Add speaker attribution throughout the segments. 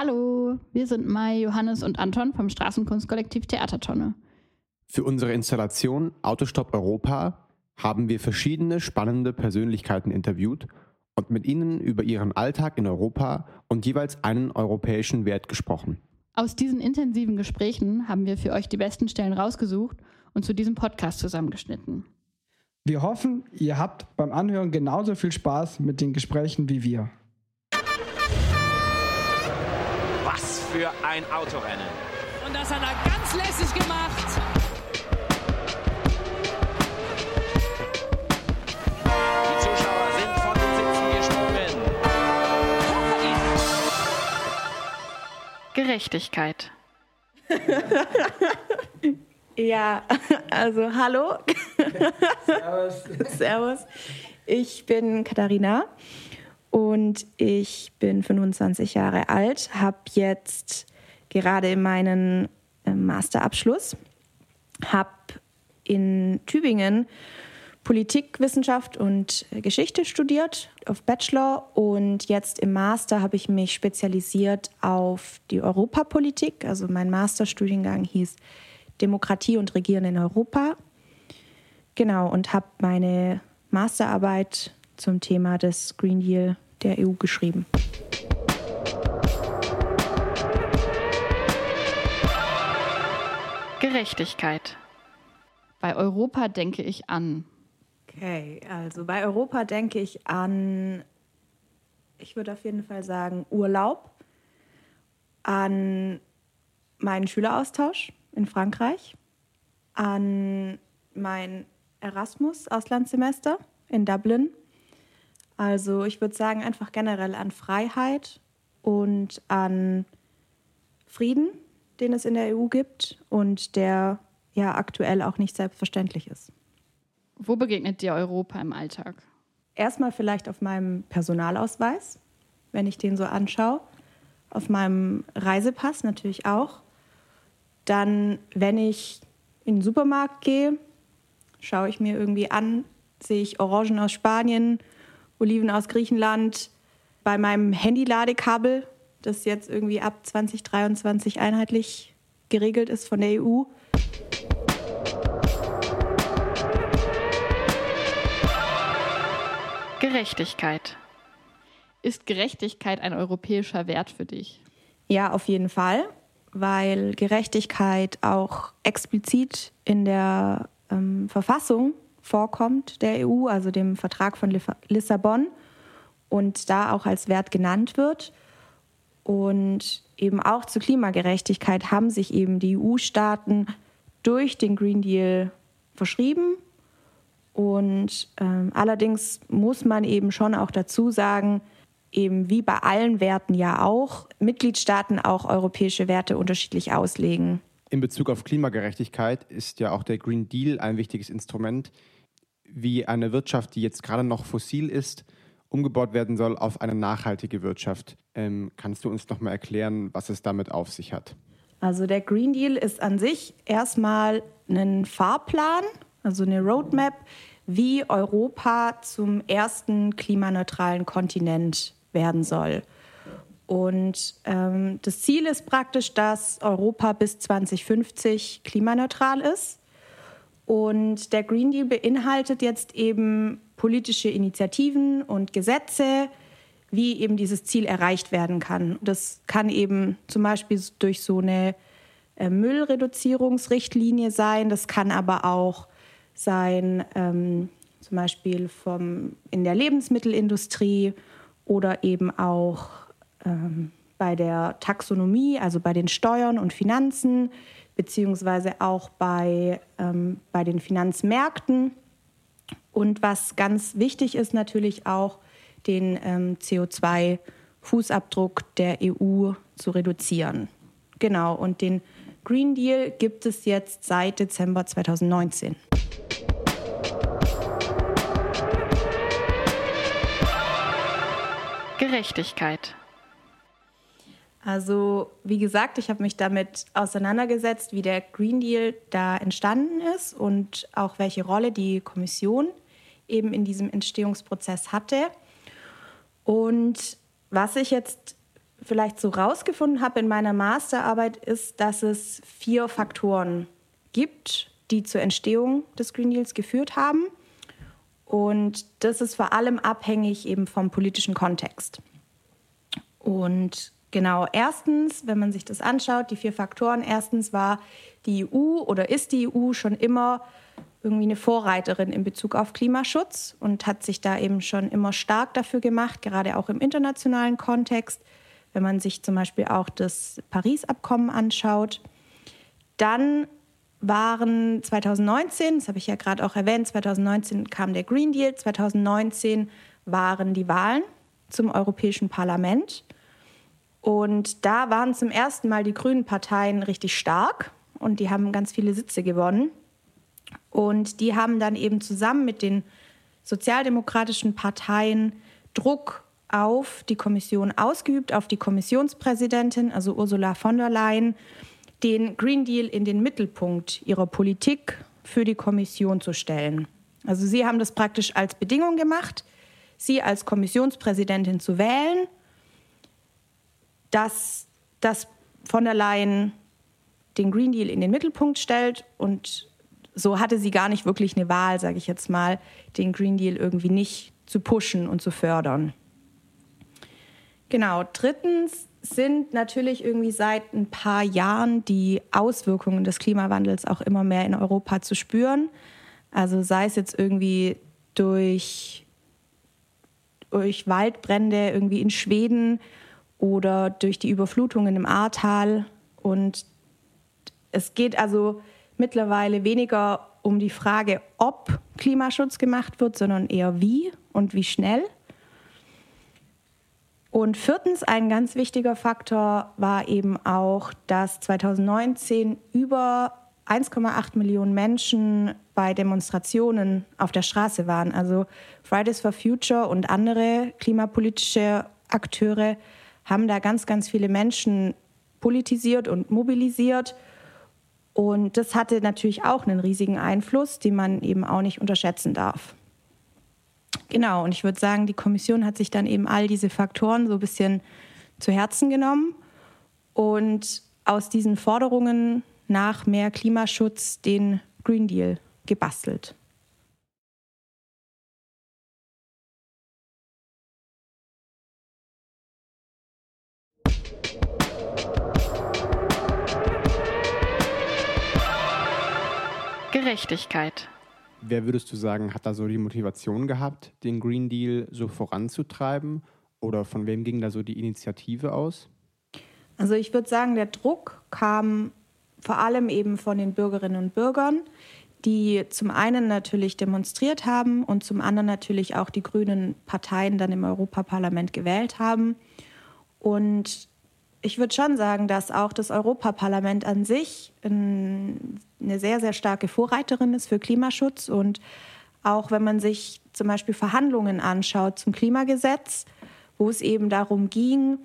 Speaker 1: Hallo, wir sind Mai, Johannes und Anton vom Straßenkunstkollektiv Theatertonne.
Speaker 2: Für unsere Installation Autostopp Europa haben wir verschiedene spannende Persönlichkeiten interviewt und mit ihnen über ihren Alltag in Europa und jeweils einen europäischen Wert gesprochen.
Speaker 1: Aus diesen intensiven Gesprächen haben wir für euch die besten Stellen rausgesucht und zu diesem Podcast zusammengeschnitten.
Speaker 3: Wir hoffen, ihr habt beim Anhören genauso viel Spaß mit den Gesprächen wie wir.
Speaker 4: Für ein Autorennen.
Speaker 5: Und das hat er ganz lässig gemacht.
Speaker 4: Die Zuschauer sind von den Sitzen gesprungen.
Speaker 1: Gerechtigkeit.
Speaker 6: Ja, also hallo.
Speaker 3: Servus.
Speaker 6: Servus. Ich bin Katharina und ich bin 25 Jahre alt, habe jetzt gerade meinen äh, Masterabschluss, habe in Tübingen Politikwissenschaft und Geschichte studiert auf Bachelor und jetzt im Master habe ich mich spezialisiert auf die Europapolitik. Also mein Masterstudiengang hieß Demokratie und Regieren in Europa. Genau, und habe meine Masterarbeit zum Thema des Green Deal der EU geschrieben.
Speaker 1: Gerechtigkeit. Bei Europa denke ich an.
Speaker 6: Okay, also bei Europa denke ich an, ich würde auf jeden Fall sagen, Urlaub, an meinen Schüleraustausch in Frankreich, an mein Erasmus-Auslandssemester in Dublin. Also ich würde sagen einfach generell an Freiheit und an Frieden, den es in der EU gibt und der ja aktuell auch nicht selbstverständlich ist.
Speaker 1: Wo begegnet dir Europa im Alltag?
Speaker 6: Erstmal vielleicht auf meinem Personalausweis, wenn ich den so anschaue. Auf meinem Reisepass natürlich auch. Dann, wenn ich in den Supermarkt gehe, schaue ich mir irgendwie an, sehe ich Orangen aus Spanien, Oliven aus Griechenland. Bei meinem Handy-Ladekabel, das jetzt irgendwie ab 2023 einheitlich geregelt ist von der EU.
Speaker 1: Gerechtigkeit. Ist Gerechtigkeit ein europäischer Wert für dich?
Speaker 6: Ja, auf jeden Fall, weil Gerechtigkeit auch explizit in der ähm, Verfassung vorkommt der EU, also dem Vertrag von Lissabon, und da auch als Wert genannt wird. Und eben auch zur Klimagerechtigkeit haben sich eben die EU-Staaten durch den Green Deal verschrieben. Und ähm, allerdings muss man eben schon auch dazu sagen, eben wie bei allen Werten ja auch, Mitgliedstaaten auch europäische Werte unterschiedlich auslegen.
Speaker 2: In Bezug auf Klimagerechtigkeit ist ja auch der Green Deal ein wichtiges Instrument, wie eine Wirtschaft, die jetzt gerade noch fossil ist, umgebaut werden soll auf eine nachhaltige Wirtschaft. Ähm, kannst du uns noch mal erklären, was es damit auf sich hat?
Speaker 6: Also der Green Deal ist an sich erstmal ein Fahrplan, also eine Roadmap, wie Europa zum ersten klimaneutralen Kontinent werden soll. Und ähm, das Ziel ist praktisch, dass Europa bis 2050 klimaneutral ist. Und der Green Deal beinhaltet jetzt eben politische Initiativen und Gesetze, wie eben dieses Ziel erreicht werden kann. Das kann eben zum Beispiel durch so eine äh, Müllreduzierungsrichtlinie sein. Das kann aber auch sein, ähm, zum Beispiel vom, in der Lebensmittelindustrie oder eben auch ähm, bei der Taxonomie, also bei den Steuern und Finanzen, beziehungsweise auch bei, ähm, bei den Finanzmärkten. Und was ganz wichtig ist, natürlich auch den ähm, CO2-Fußabdruck der EU zu reduzieren. Genau, und den Green Deal gibt es jetzt seit Dezember 2019.
Speaker 1: Gerechtigkeit.
Speaker 6: Also wie gesagt, ich habe mich damit auseinandergesetzt, wie der Green Deal da entstanden ist und auch welche Rolle die Kommission eben in diesem Entstehungsprozess hatte. Und was ich jetzt vielleicht so rausgefunden habe in meiner Masterarbeit, ist, dass es vier Faktoren gibt, die zur Entstehung des Green Deals geführt haben. Und das ist vor allem abhängig eben vom politischen Kontext. Und genau, erstens, wenn man sich das anschaut, die vier Faktoren, erstens war die EU oder ist die EU schon immer irgendwie eine Vorreiterin in Bezug auf Klimaschutz und hat sich da eben schon immer stark dafür gemacht, gerade auch im internationalen Kontext, wenn man sich zum Beispiel auch das Paris-Abkommen anschaut. Dann waren 2019, das habe ich ja gerade auch erwähnt, 2019 kam der Green Deal, 2019 waren die Wahlen zum Europäischen Parlament. Und da waren zum ersten Mal die grünen Parteien richtig stark und die haben ganz viele Sitze gewonnen. Und die haben dann eben zusammen mit den sozialdemokratischen Parteien Druck auf die Kommission ausgeübt, auf die Kommissionspräsidentin, also Ursula von der Leyen, den Green Deal in den Mittelpunkt ihrer Politik für die Kommission zu stellen. Also sie haben das praktisch als Bedingung gemacht, sie als Kommissionspräsidentin zu wählen, dass, dass von der Leyen den Green Deal in den Mittelpunkt stellt und so hatte sie gar nicht wirklich eine Wahl, sage ich jetzt mal, den Green Deal irgendwie nicht zu pushen und zu fördern. Genau, drittens sind natürlich irgendwie seit ein paar Jahren die Auswirkungen des Klimawandels auch immer mehr in Europa zu spüren. Also sei es jetzt irgendwie durch, durch Waldbrände irgendwie in Schweden oder durch die Überflutungen im Ahrtal. Und es geht also mittlerweile weniger um die Frage, ob Klimaschutz gemacht wird, sondern eher wie und wie schnell. Und viertens, ein ganz wichtiger Faktor war eben auch, dass 2019 über 1,8 Millionen Menschen bei Demonstrationen auf der Straße waren. Also Fridays for Future und andere klimapolitische Akteure haben da ganz, ganz viele Menschen politisiert und mobilisiert. Und das hatte natürlich auch einen riesigen Einfluss, den man eben auch nicht unterschätzen darf. Genau, und ich würde sagen, die Kommission hat sich dann eben all diese Faktoren so ein bisschen zu Herzen genommen und aus diesen Forderungen nach mehr Klimaschutz den Green Deal gebastelt.
Speaker 1: Gerechtigkeit.
Speaker 2: Wer würdest du sagen, hat da so die Motivation gehabt, den Green Deal so voranzutreiben? Oder von wem ging da so die Initiative aus?
Speaker 6: Also ich würde sagen, der Druck kam vor allem eben von den Bürgerinnen und Bürgern, die zum einen natürlich demonstriert haben und zum anderen natürlich auch die grünen Parteien dann im Europaparlament gewählt haben. Und ich würde schon sagen, dass auch das Europaparlament an sich eine sehr, sehr starke Vorreiterin ist für Klimaschutz. Und auch wenn man sich zum Beispiel Verhandlungen anschaut zum Klimagesetz, wo es eben darum ging,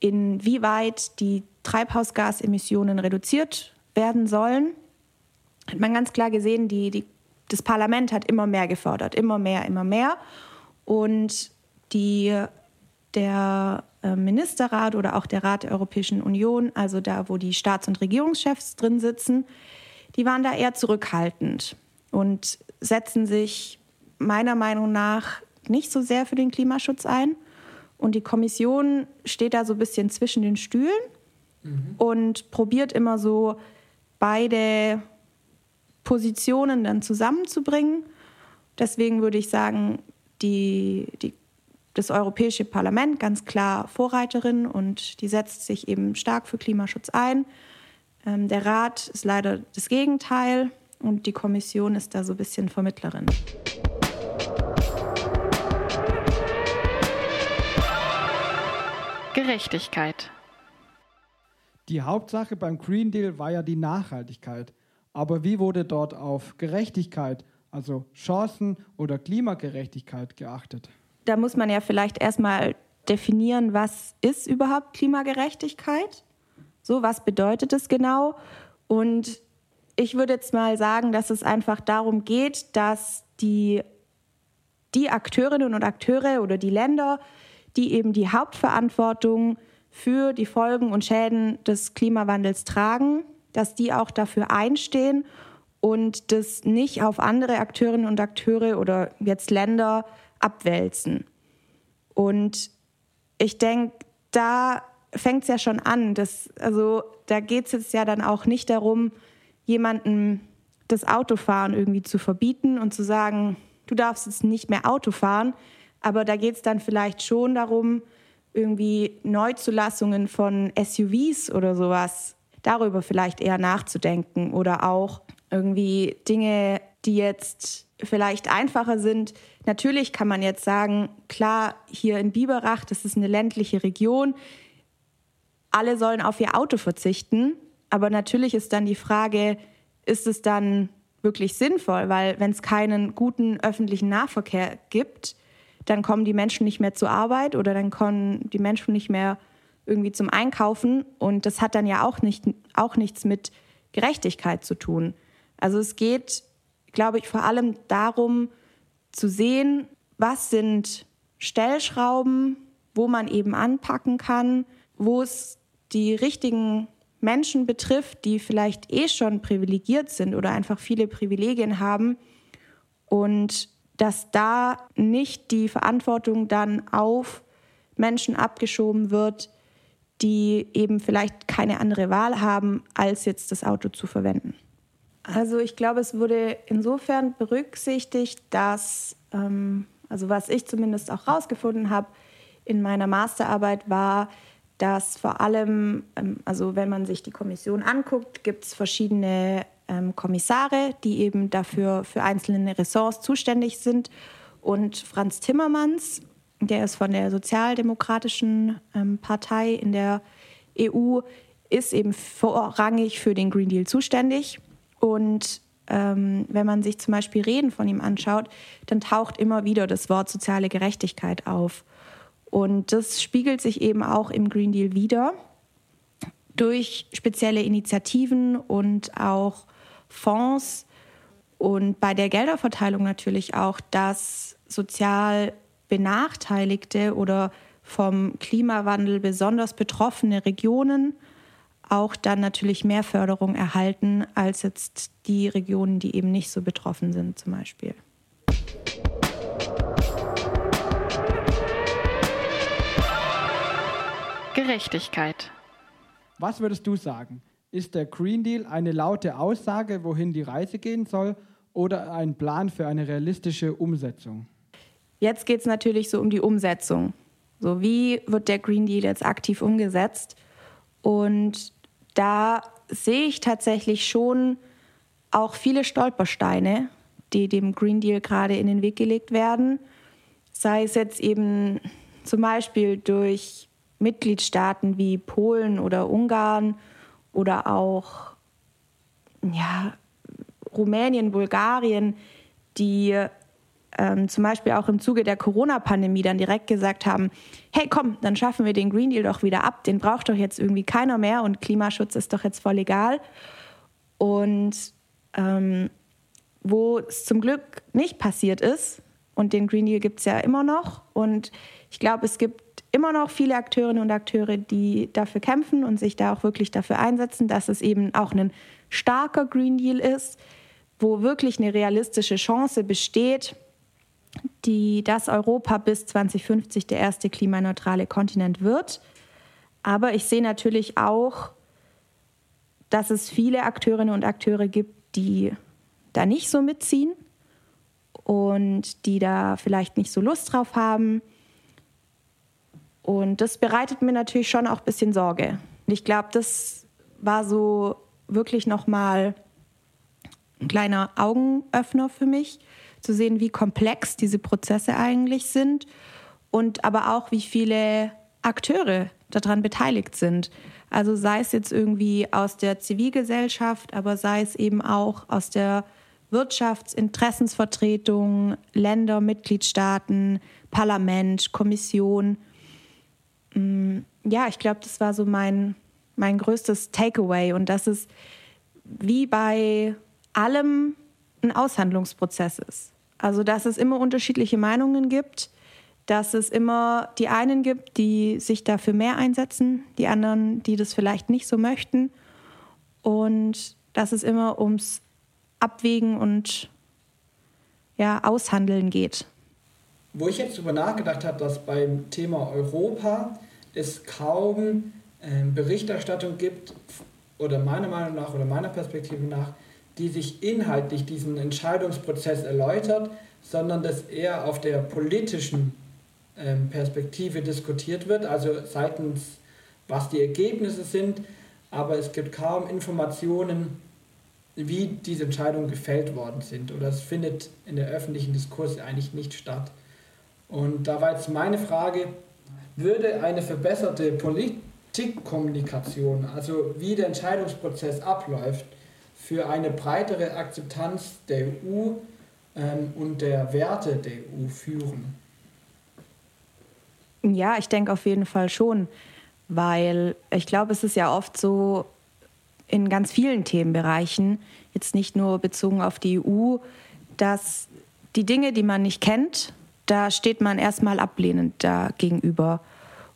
Speaker 6: inwieweit die Treibhausgasemissionen reduziert werden sollen, hat man ganz klar gesehen, die, die, das Parlament hat immer mehr gefordert, immer mehr, immer mehr. Und die, der Ministerrat oder auch der Rat der Europäischen Union, also da, wo die Staats- und Regierungschefs drin sitzen, die waren da eher zurückhaltend und setzen sich meiner Meinung nach nicht so sehr für den Klimaschutz ein. Und die Kommission steht da so ein bisschen zwischen den Stühlen mhm. und probiert immer so beide Positionen dann zusammenzubringen. Deswegen würde ich sagen, die, die das Europäische Parlament ganz klar Vorreiterin und die setzt sich eben stark für Klimaschutz ein. Ähm, der Rat ist leider das Gegenteil und die Kommission ist da so ein bisschen Vermittlerin.
Speaker 1: Gerechtigkeit.
Speaker 3: Die Hauptsache beim Green Deal war ja die Nachhaltigkeit. Aber wie wurde dort auf Gerechtigkeit, also Chancen oder Klimagerechtigkeit geachtet?
Speaker 6: Da muss man ja vielleicht erstmal definieren, was ist überhaupt Klimagerechtigkeit? So, was bedeutet es genau? Und ich würde jetzt mal sagen, dass es einfach darum geht, dass die, die Akteurinnen und Akteure oder die Länder, die eben die Hauptverantwortung für die Folgen und Schäden des Klimawandels tragen, dass die auch dafür einstehen und das nicht auf andere Akteurinnen und Akteure oder jetzt Länder abwälzen. Und ich denke, da fängt es ja schon an. Dass, also da geht es jetzt ja dann auch nicht darum, jemandem das Autofahren irgendwie zu verbieten und zu sagen, du darfst jetzt nicht mehr Auto fahren. Aber da geht es dann vielleicht schon darum, irgendwie Neuzulassungen von SUVs oder sowas, darüber vielleicht eher nachzudenken oder auch irgendwie Dinge, die jetzt vielleicht einfacher sind. Natürlich kann man jetzt sagen, klar, hier in Biberach, das ist eine ländliche Region, alle sollen auf ihr Auto verzichten. Aber natürlich ist dann die Frage, ist es dann wirklich sinnvoll? Weil wenn es keinen guten öffentlichen Nahverkehr gibt, dann kommen die Menschen nicht mehr zur Arbeit oder dann kommen die Menschen nicht mehr irgendwie zum Einkaufen. Und das hat dann ja auch, nicht, auch nichts mit Gerechtigkeit zu tun. Also es geht, glaube ich, vor allem darum zu sehen, was sind Stellschrauben, wo man eben anpacken kann, wo es die richtigen Menschen betrifft, die vielleicht eh schon privilegiert sind oder einfach viele Privilegien haben und dass da nicht die Verantwortung dann auf Menschen abgeschoben wird, die eben vielleicht keine andere Wahl haben, als jetzt das Auto zu verwenden. Also ich glaube, es wurde insofern berücksichtigt, dass, ähm, also was ich zumindest auch herausgefunden habe in meiner Masterarbeit war, dass vor allem, ähm, also wenn man sich die Kommission anguckt, gibt es verschiedene ähm, Kommissare, die eben dafür für einzelne Ressorts zuständig sind. Und Franz Timmermans, der ist von der Sozialdemokratischen ähm, Partei in der EU, ist eben vorrangig für den Green Deal zuständig. Und ähm, wenn man sich zum Beispiel Reden von ihm anschaut, dann taucht immer wieder das Wort soziale Gerechtigkeit auf. Und das spiegelt sich eben auch im Green Deal wieder durch spezielle Initiativen und auch Fonds und bei der Gelderverteilung natürlich auch, dass sozial benachteiligte oder vom Klimawandel besonders betroffene Regionen auch dann natürlich mehr Förderung erhalten als jetzt die Regionen, die eben nicht so betroffen sind zum Beispiel.
Speaker 1: Gerechtigkeit.
Speaker 3: Was würdest du sagen? Ist der Green Deal eine laute Aussage, wohin die Reise gehen soll, oder ein Plan für eine realistische Umsetzung?
Speaker 6: Jetzt geht es natürlich so um die Umsetzung. So, wie wird der Green Deal jetzt aktiv umgesetzt? Und da sehe ich tatsächlich schon auch viele Stolpersteine, die dem Green Deal gerade in den Weg gelegt werden. Sei es jetzt eben zum Beispiel durch Mitgliedstaaten wie Polen oder Ungarn oder auch ja, Rumänien, Bulgarien, die ähm, zum Beispiel auch im Zuge der Corona-Pandemie dann direkt gesagt haben, hey komm, dann schaffen wir den Green Deal doch wieder ab, den braucht doch jetzt irgendwie keiner mehr und Klimaschutz ist doch jetzt voll egal. Und ähm, wo es zum Glück nicht passiert ist, und den Green Deal gibt es ja immer noch, und ich glaube, es gibt immer noch viele Akteurinnen und Akteure, die dafür kämpfen und sich da auch wirklich dafür einsetzen, dass es eben auch ein starker Green Deal ist, wo wirklich eine realistische Chance besteht, die, dass Europa bis 2050 der erste klimaneutrale Kontinent wird. Aber ich sehe natürlich auch, dass es viele Akteurinnen und Akteure gibt, die da nicht so mitziehen und die da vielleicht nicht so Lust drauf haben. Und das bereitet mir natürlich schon auch ein bisschen Sorge. Ich glaube, das war so wirklich nochmal ein kleiner Augenöffner für mich, zu sehen, wie komplex diese Prozesse eigentlich sind und aber auch, wie viele Akteure daran beteiligt sind. Also sei es jetzt irgendwie aus der Zivilgesellschaft, aber sei es eben auch aus der Wirtschaftsinteressensvertretung, Länder, Mitgliedstaaten, Parlament, Kommission. Mm, ja, ich glaube, das war so mein, mein größtes Takeaway und dass es wie bei allem ein Aushandlungsprozess ist. Also, dass es immer unterschiedliche Meinungen gibt, dass es immer die einen gibt, die sich dafür mehr einsetzen, die anderen, die das vielleicht nicht so möchten. Und dass es immer ums Abwägen und ja, Aushandeln geht.
Speaker 3: Wo ich jetzt darüber nachgedacht habe, dass beim Thema Europa es kaum äh, Berichterstattung gibt, oder meiner Meinung nach oder meiner Perspektive nach, die sich inhaltlich diesen Entscheidungsprozess erläutert, sondern dass eher auf der politischen ähm, Perspektive diskutiert wird, also seitens, was die Ergebnisse sind, aber es gibt kaum Informationen, wie diese Entscheidungen gefällt worden sind oder es findet in der öffentlichen Diskurs eigentlich nicht statt. Und da war jetzt meine Frage, würde eine verbesserte Politikkommunikation, also wie der Entscheidungsprozess abläuft, für eine breitere Akzeptanz der EU ähm, und der Werte der EU führen?
Speaker 6: Ja, ich denke auf jeden Fall schon, weil ich glaube, es ist ja oft so in ganz vielen Themenbereichen, jetzt nicht nur bezogen auf die EU, dass die Dinge, die man nicht kennt, da steht man erstmal ablehnend dagegenüber.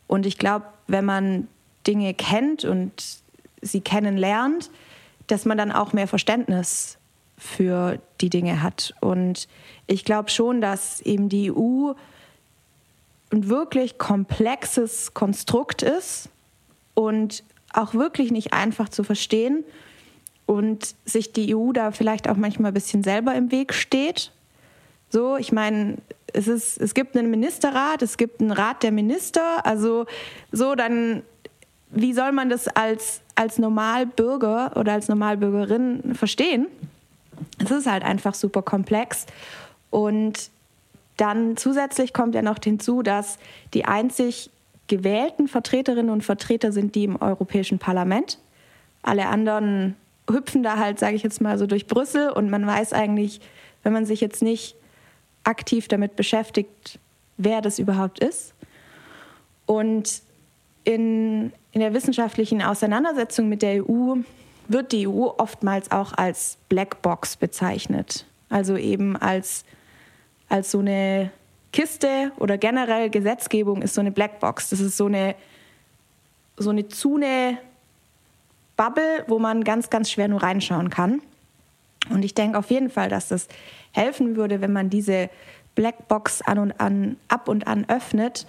Speaker 6: Und ich glaube, wenn man Dinge kennt und sie kennenlernt, dass man dann auch mehr Verständnis für die Dinge hat. Und ich glaube schon, dass eben die EU ein wirklich komplexes Konstrukt ist und auch wirklich nicht einfach zu verstehen und sich die EU da vielleicht auch manchmal ein bisschen selber im Weg steht. So, ich meine, es, ist, es gibt einen Ministerrat, es gibt einen Rat der Minister, also so, dann, wie soll man das als, als Normalbürger oder als Normalbürgerin verstehen? Es ist halt einfach super komplex und dann zusätzlich kommt ja noch hinzu, dass die einzig gewählten Vertreterinnen und Vertreter sind die im Europäischen Parlament. Alle anderen hüpfen da halt, sage ich jetzt mal, so durch Brüssel und man weiß eigentlich, wenn man sich jetzt nicht aktiv damit beschäftigt, wer das überhaupt ist. Und in, in der wissenschaftlichen Auseinandersetzung mit der EU wird die EU oftmals auch als Blackbox bezeichnet. Also eben als als so eine Kiste oder generell Gesetzgebung ist so eine Blackbox. Das ist so eine, so eine Zune Bubble, wo man ganz, ganz schwer nur reinschauen kann. Und ich denke auf jeden Fall, dass das helfen würde, wenn man diese Blackbox an und an, ab und an öffnet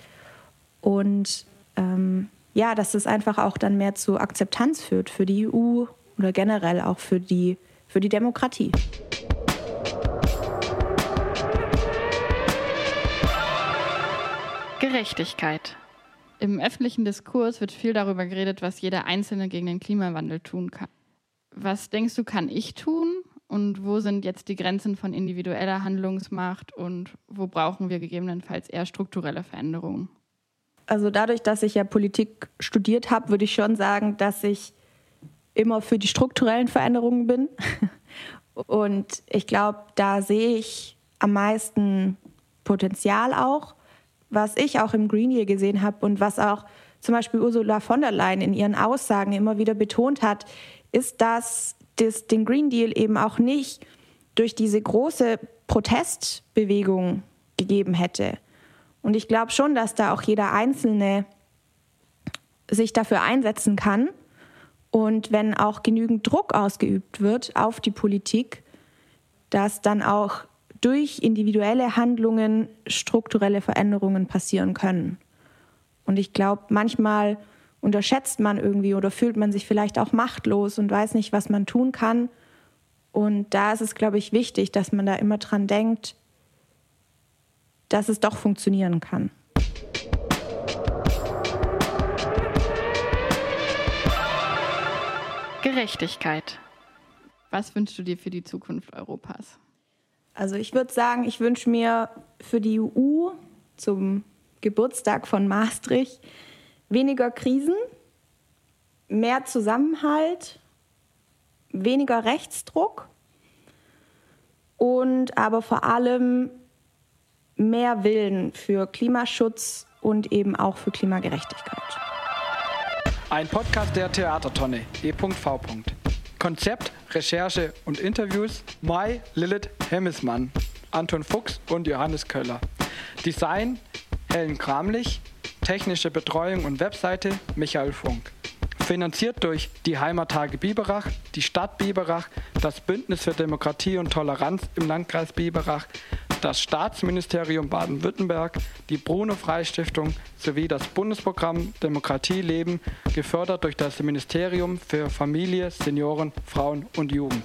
Speaker 6: und ähm, ja, dass das einfach auch dann mehr zu Akzeptanz führt für die EU oder generell auch für die, für die Demokratie.
Speaker 1: Gerechtigkeit. Im öffentlichen Diskurs wird viel darüber geredet, was jeder Einzelne gegen den Klimawandel tun kann. Was denkst du, kann ich tun? Und wo sind jetzt die Grenzen von individueller Handlungsmacht und wo brauchen wir gegebenenfalls eher strukturelle Veränderungen?
Speaker 6: Also dadurch, dass ich ja Politik studiert habe, würde ich schon sagen, dass ich immer für die strukturellen Veränderungen bin. Und ich glaube, da sehe ich am meisten Potenzial auch was ich auch im Green Deal gesehen habe und was auch zum Beispiel Ursula von der Leyen in ihren Aussagen immer wieder betont hat, ist, dass das, den Green Deal eben auch nicht durch diese große Protestbewegung gegeben hätte. Und ich glaube schon, dass da auch jeder Einzelne sich dafür einsetzen kann. Und wenn auch genügend Druck ausgeübt wird auf die Politik, dass dann auch durch individuelle Handlungen strukturelle Veränderungen passieren können. Und ich glaube, manchmal unterschätzt man irgendwie oder fühlt man sich vielleicht auch machtlos und weiß nicht, was man tun kann. Und da ist es, glaube ich, wichtig, dass man da immer dran denkt, dass es doch funktionieren kann.
Speaker 1: Gerechtigkeit. Was wünschst du dir für die Zukunft Europas?
Speaker 6: Also ich würde sagen, ich wünsche mir für die EU zum Geburtstag von Maastricht weniger Krisen, mehr Zusammenhalt, weniger Rechtsdruck und aber vor allem mehr Willen für Klimaschutz und eben auch für Klimagerechtigkeit.
Speaker 3: Ein Podcast der Theatertonne e.v. Konzept, Recherche und Interviews Mai Lilith Hemmesmann, Anton Fuchs und Johannes Köller. Design Helen Kramlich, technische Betreuung und Webseite Michael Funk. Finanziert durch die Heimattage Biberach, die Stadt Biberach, das Bündnis für Demokratie und Toleranz im Landkreis Biberach, das Staatsministerium Baden-Württemberg, die Bruno Freistiftung sowie das Bundesprogramm Demokratie leben, gefördert durch das Ministerium für Familie, Senioren, Frauen und Jugend.